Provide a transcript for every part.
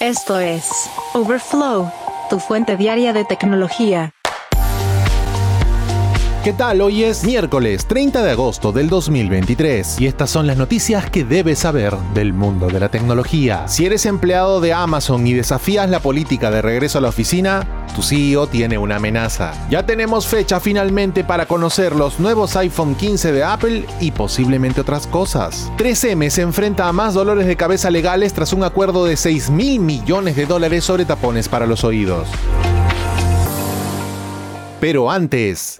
Esto es Overflow, tu fuente diaria de tecnología. ¿Qué tal? Hoy es miércoles 30 de agosto del 2023 y estas son las noticias que debes saber del mundo de la tecnología. Si eres empleado de Amazon y desafías la política de regreso a la oficina, tu CEO tiene una amenaza. Ya tenemos fecha finalmente para conocer los nuevos iPhone 15 de Apple y posiblemente otras cosas. 3M se enfrenta a más dolores de cabeza legales tras un acuerdo de 6 mil millones de dólares sobre tapones para los oídos. Pero antes...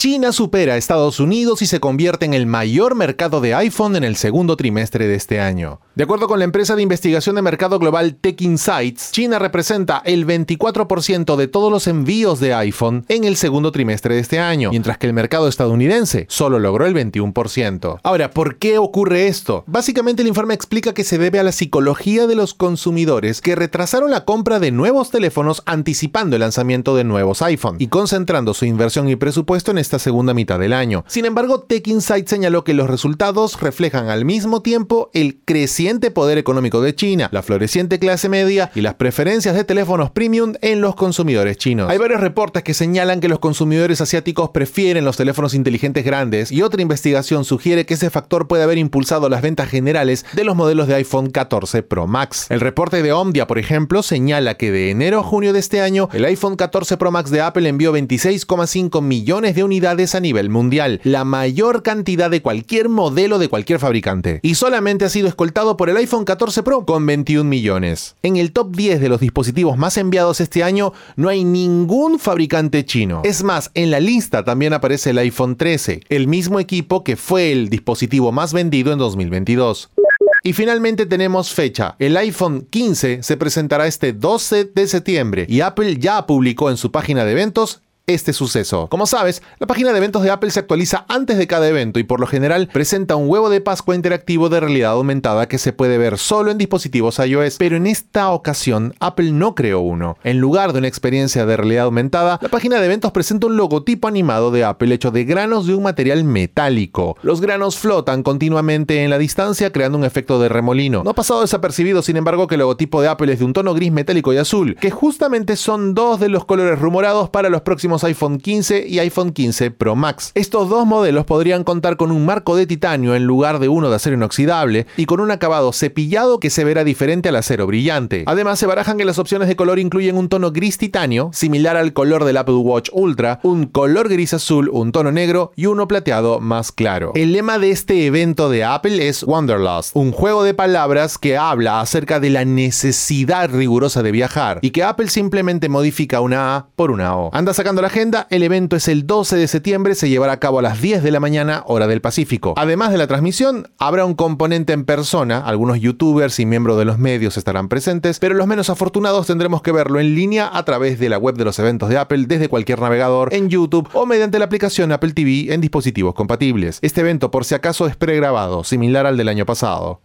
China supera a Estados Unidos y se convierte en el mayor mercado de iPhone en el segundo trimestre de este año. De acuerdo con la empresa de investigación de mercado global Tech Insights, China representa el 24% de todos los envíos de iPhone en el segundo trimestre de este año, mientras que el mercado estadounidense solo logró el 21%. Ahora, ¿por qué ocurre esto? Básicamente el informe explica que se debe a la psicología de los consumidores que retrasaron la compra de nuevos teléfonos anticipando el lanzamiento de nuevos iPhone y concentrando su inversión y presupuesto en esta segunda mitad del año. Sin embargo, Tech Insight señaló que los resultados reflejan al mismo tiempo el poder económico de China, la floreciente clase media y las preferencias de teléfonos premium en los consumidores chinos. Hay varios reportes que señalan que los consumidores asiáticos prefieren los teléfonos inteligentes grandes y otra investigación sugiere que ese factor puede haber impulsado las ventas generales de los modelos de iPhone 14 Pro Max. El reporte de Omdia, por ejemplo, señala que de enero a junio de este año, el iPhone 14 Pro Max de Apple envió 26,5 millones de unidades a nivel mundial, la mayor cantidad de cualquier modelo de cualquier fabricante. Y solamente ha sido escoltado por el iPhone 14 Pro con 21 millones. En el top 10 de los dispositivos más enviados este año no hay ningún fabricante chino. Es más, en la lista también aparece el iPhone 13, el mismo equipo que fue el dispositivo más vendido en 2022. Y finalmente tenemos fecha. El iPhone 15 se presentará este 12 de septiembre y Apple ya publicó en su página de eventos este suceso. Como sabes, la página de eventos de Apple se actualiza antes de cada evento y por lo general presenta un huevo de Pascua interactivo de realidad aumentada que se puede ver solo en dispositivos iOS, pero en esta ocasión Apple no creó uno. En lugar de una experiencia de realidad aumentada, la página de eventos presenta un logotipo animado de Apple hecho de granos de un material metálico. Los granos flotan continuamente en la distancia creando un efecto de remolino. No ha pasado desapercibido, sin embargo, que el logotipo de Apple es de un tono gris metálico y azul, que justamente son dos de los colores rumorados para los próximos iPhone 15 y iPhone 15 Pro Max. Estos dos modelos podrían contar con un marco de titanio en lugar de uno de acero inoxidable y con un acabado cepillado que se verá diferente al acero brillante. Además, se barajan que las opciones de color incluyen un tono gris titanio, similar al color del Apple Watch Ultra, un color gris azul, un tono negro y uno plateado más claro. El lema de este evento de Apple es Wanderlust, un juego de palabras que habla acerca de la necesidad rigurosa de viajar y que Apple simplemente modifica una A por una O. Anda sacando la agenda, el evento es el 12 de septiembre, se llevará a cabo a las 10 de la mañana, hora del Pacífico. Además de la transmisión, habrá un componente en persona, algunos youtubers y miembros de los medios estarán presentes, pero los menos afortunados tendremos que verlo en línea a través de la web de los eventos de Apple desde cualquier navegador, en YouTube o mediante la aplicación Apple TV en dispositivos compatibles. Este evento, por si acaso, es pregrabado, similar al del año pasado.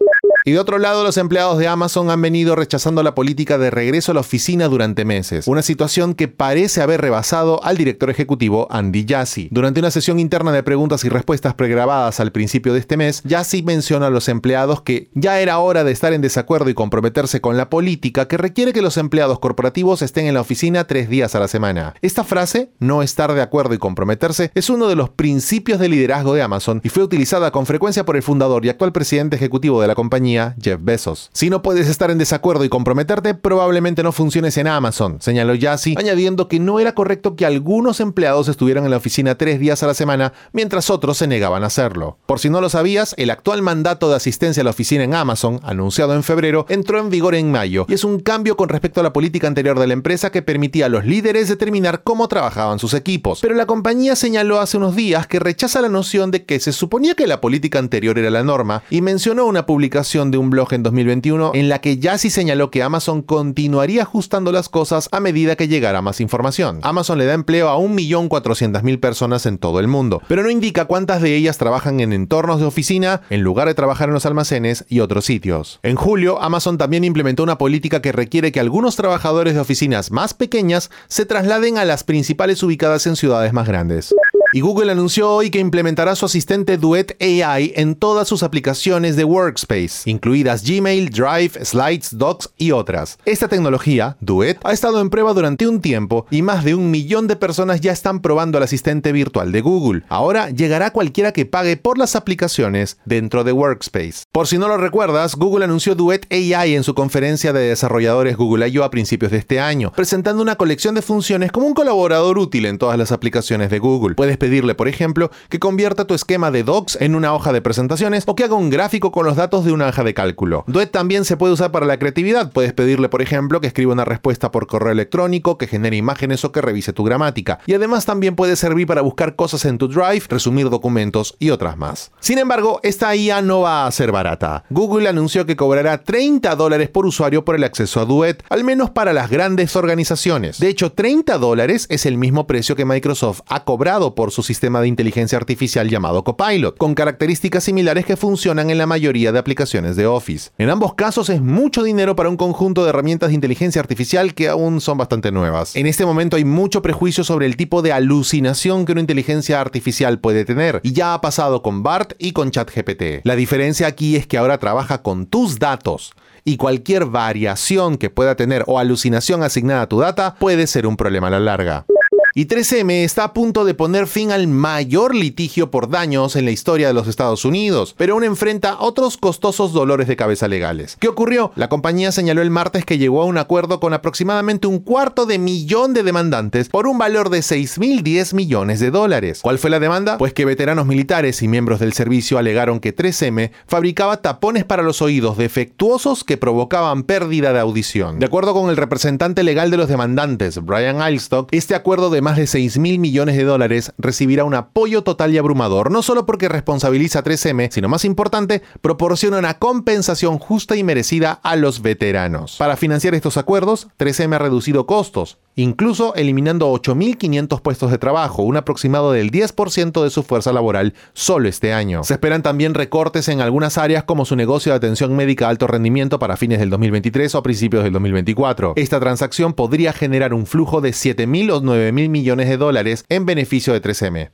Y de otro lado, los empleados de Amazon han venido rechazando la política de regreso a la oficina durante meses, una situación que parece haber rebasado al director ejecutivo Andy Jassy. Durante una sesión interna de preguntas y respuestas pregrabadas al principio de este mes, Jassy menciona a los empleados que ya era hora de estar en desacuerdo y comprometerse con la política que requiere que los empleados corporativos estén en la oficina tres días a la semana. Esta frase, no estar de acuerdo y comprometerse, es uno de los principios de liderazgo de Amazon y fue utilizada con frecuencia por el fundador y actual presidente ejecutivo de la compañía Jeff Bezos. Si no puedes estar en desacuerdo y comprometerte, probablemente no funciones en Amazon, señaló Jassy, añadiendo que no era correcto que algunos empleados estuvieran en la oficina tres días a la semana, mientras otros se negaban a hacerlo. Por si no lo sabías, el actual mandato de asistencia a la oficina en Amazon, anunciado en febrero, entró en vigor en mayo, y es un cambio con respecto a la política anterior de la empresa que permitía a los líderes determinar cómo trabajaban sus equipos. Pero la compañía señaló hace unos días que rechaza la noción de que se suponía que la política anterior era la norma y mencionó una publicación de un blog en 2021 en la que Yassi señaló que Amazon continuaría ajustando las cosas a medida que llegara más información. Amazon le da empleo a 1.400.000 personas en todo el mundo, pero no indica cuántas de ellas trabajan en entornos de oficina en lugar de trabajar en los almacenes y otros sitios. En julio, Amazon también implementó una política que requiere que algunos trabajadores de oficinas más pequeñas se trasladen a las principales ubicadas en ciudades más grandes. Y Google anunció hoy que implementará su asistente Duet AI en todas sus aplicaciones de Workspace, incluidas Gmail, Drive, Slides, Docs y otras. Esta tecnología, Duet, ha estado en prueba durante un tiempo y más de un millón de personas ya están probando el asistente virtual de Google. Ahora llegará cualquiera que pague por las aplicaciones dentro de Workspace. Por si no lo recuerdas, Google anunció Duet AI en su conferencia de desarrolladores Google I.O. a principios de este año, presentando una colección de funciones como un colaborador útil en todas las aplicaciones de Google. Puedes pedirle, por ejemplo, que convierta tu esquema de docs en una hoja de presentaciones o que haga un gráfico con los datos de una de cálculo. Duet también se puede usar para la creatividad. Puedes pedirle, por ejemplo, que escriba una respuesta por correo electrónico, que genere imágenes o que revise tu gramática. Y además también puede servir para buscar cosas en tu Drive, resumir documentos y otras más. Sin embargo, esta IA no va a ser barata. Google anunció que cobrará 30 dólares por usuario por el acceso a Duet, al menos para las grandes organizaciones. De hecho, 30 dólares es el mismo precio que Microsoft ha cobrado por su sistema de inteligencia artificial llamado Copilot, con características similares que funcionan en la mayoría de aplicaciones de Office. En ambos casos es mucho dinero para un conjunto de herramientas de inteligencia artificial que aún son bastante nuevas. En este momento hay mucho prejuicio sobre el tipo de alucinación que una inteligencia artificial puede tener, y ya ha pasado con BART y con ChatGPT. La diferencia aquí es que ahora trabaja con tus datos y cualquier variación que pueda tener o alucinación asignada a tu data puede ser un problema a la larga. Y 3M está a punto de poner fin al mayor litigio por daños en la historia de los Estados Unidos, pero aún enfrenta otros costosos dolores de cabeza legales. ¿Qué ocurrió? La compañía señaló el martes que llegó a un acuerdo con aproximadamente un cuarto de millón de demandantes por un valor de 6.010 millones de dólares. ¿Cuál fue la demanda? Pues que veteranos militares y miembros del servicio alegaron que 3M fabricaba tapones para los oídos defectuosos que provocaban pérdida de audición. De acuerdo con el representante legal de los demandantes, Brian Eilstock, este acuerdo de más de 6 mil millones de dólares recibirá un apoyo total y abrumador, no solo porque responsabiliza a 3M, sino más importante, proporciona una compensación justa y merecida a los veteranos. Para financiar estos acuerdos, 3M ha reducido costos, incluso eliminando 8.500 puestos de trabajo, un aproximado del 10% de su fuerza laboral solo este año. Se esperan también recortes en algunas áreas como su negocio de atención médica alto rendimiento para fines del 2023 o a principios del 2024. Esta transacción podría generar un flujo de 7.000 o 9.000 millones de dólares en beneficio de 3M.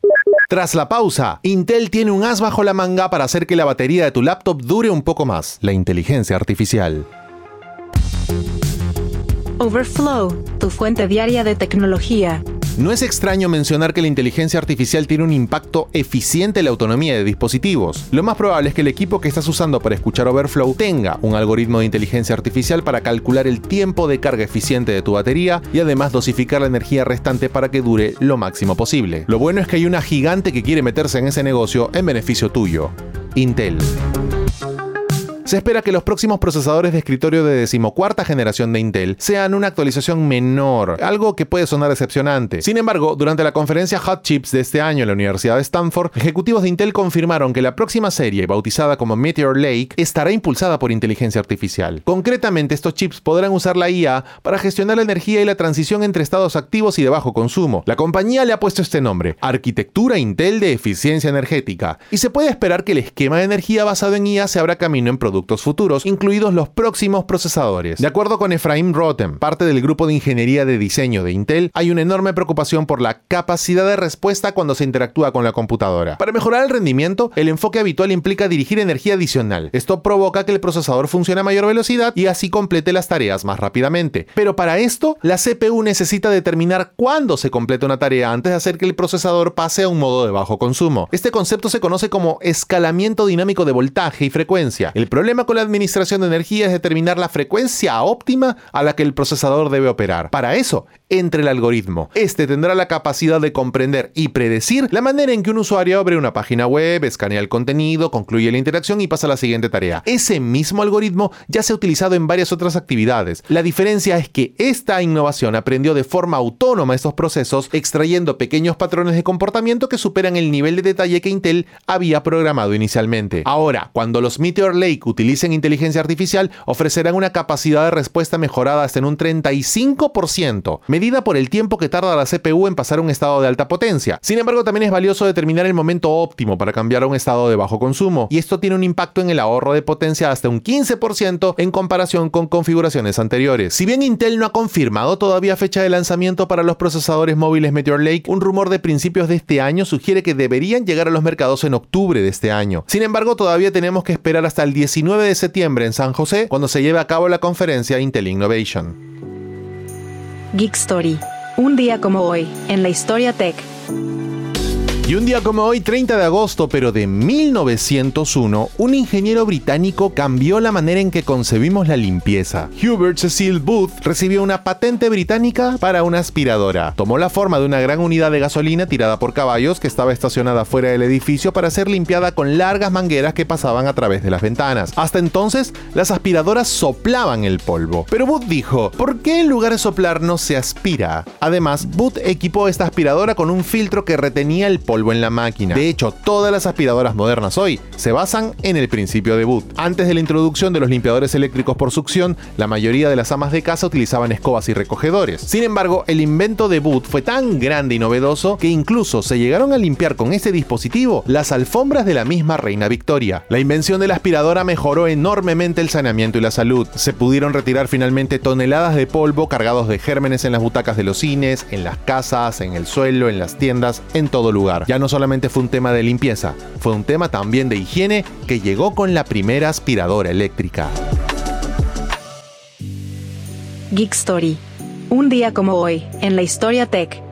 Tras la pausa, Intel tiene un as bajo la manga para hacer que la batería de tu laptop dure un poco más, la inteligencia artificial. Overflow, tu fuente diaria de tecnología. No es extraño mencionar que la inteligencia artificial tiene un impacto eficiente en la autonomía de dispositivos. Lo más probable es que el equipo que estás usando para escuchar Overflow tenga un algoritmo de inteligencia artificial para calcular el tiempo de carga eficiente de tu batería y además dosificar la energía restante para que dure lo máximo posible. Lo bueno es que hay una gigante que quiere meterse en ese negocio en beneficio tuyo. Intel. Se espera que los próximos procesadores de escritorio de decimocuarta generación de Intel sean una actualización menor, algo que puede sonar decepcionante. Sin embargo, durante la conferencia Hot Chips de este año en la Universidad de Stanford, ejecutivos de Intel confirmaron que la próxima serie, bautizada como Meteor Lake, estará impulsada por inteligencia artificial. Concretamente, estos chips podrán usar la IA para gestionar la energía y la transición entre estados activos y de bajo consumo. La compañía le ha puesto este nombre, Arquitectura Intel de Eficiencia Energética, y se puede esperar que el esquema de energía basado en IA se abra camino en productos futuros, incluidos los próximos procesadores. De acuerdo con Efraim Rotem, parte del grupo de ingeniería de diseño de Intel, hay una enorme preocupación por la capacidad de respuesta cuando se interactúa con la computadora. Para mejorar el rendimiento, el enfoque habitual implica dirigir energía adicional. Esto provoca que el procesador funcione a mayor velocidad y así complete las tareas más rápidamente. Pero para esto, la CPU necesita determinar cuándo se completa una tarea antes de hacer que el procesador pase a un modo de bajo consumo. Este concepto se conoce como escalamiento dinámico de voltaje y frecuencia. El problema con la administración de energía es determinar la frecuencia óptima a la que el procesador debe operar. Para eso, entre el algoritmo. Este tendrá la capacidad de comprender y predecir la manera en que un usuario abre una página web, escanea el contenido, concluye la interacción y pasa a la siguiente tarea. Ese mismo algoritmo ya se ha utilizado en varias otras actividades. La diferencia es que esta innovación aprendió de forma autónoma estos procesos, extrayendo pequeños patrones de comportamiento que superan el nivel de detalle que Intel había programado inicialmente. Ahora, cuando los Meteor Lake utilicen inteligencia artificial, ofrecerán una capacidad de respuesta mejorada hasta en un 35%, medida por el tiempo que tarda la CPU en pasar a un estado de alta potencia. Sin embargo, también es valioso determinar el momento óptimo para cambiar a un estado de bajo consumo, y esto tiene un impacto en el ahorro de potencia hasta un 15% en comparación con configuraciones anteriores. Si bien Intel no ha confirmado todavía fecha de lanzamiento para los procesadores móviles Meteor Lake, un rumor de principios de este año sugiere que deberían llegar a los mercados en octubre de este año. Sin embargo, todavía tenemos que esperar hasta el 19 29 de septiembre en San José, cuando se lleve a cabo la conferencia Intel Innovation. Geek Story. Un día como hoy, en la historia tech. Y un día como hoy, 30 de agosto, pero de 1901, un ingeniero británico cambió la manera en que concebimos la limpieza. Hubert Cecil Booth recibió una patente británica para una aspiradora. Tomó la forma de una gran unidad de gasolina tirada por caballos que estaba estacionada fuera del edificio para ser limpiada con largas mangueras que pasaban a través de las ventanas. Hasta entonces, las aspiradoras soplaban el polvo. Pero Booth dijo, ¿por qué en lugar de soplar no se aspira? Además, Booth equipó esta aspiradora con un filtro que retenía el polvo en la máquina. De hecho, todas las aspiradoras modernas hoy se basan en el principio de Boot. Antes de la introducción de los limpiadores eléctricos por succión, la mayoría de las amas de casa utilizaban escobas y recogedores. Sin embargo, el invento de Boot fue tan grande y novedoso que incluso se llegaron a limpiar con ese dispositivo las alfombras de la misma reina Victoria. La invención de la aspiradora mejoró enormemente el saneamiento y la salud. Se pudieron retirar finalmente toneladas de polvo cargados de gérmenes en las butacas de los cines, en las casas, en el suelo, en las tiendas, en todo lugar ya no solamente fue un tema de limpieza, fue un tema también de higiene que llegó con la primera aspiradora eléctrica. Geek Story. Un día como hoy, en la historia tech.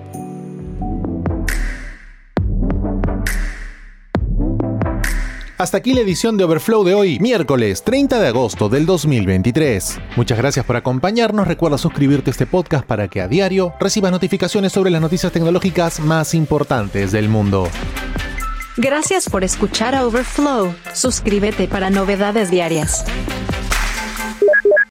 Hasta aquí la edición de Overflow de hoy, miércoles 30 de agosto del 2023. Muchas gracias por acompañarnos. Recuerda suscribirte a este podcast para que a diario recibas notificaciones sobre las noticias tecnológicas más importantes del mundo. Gracias por escuchar a Overflow. Suscríbete para novedades diarias.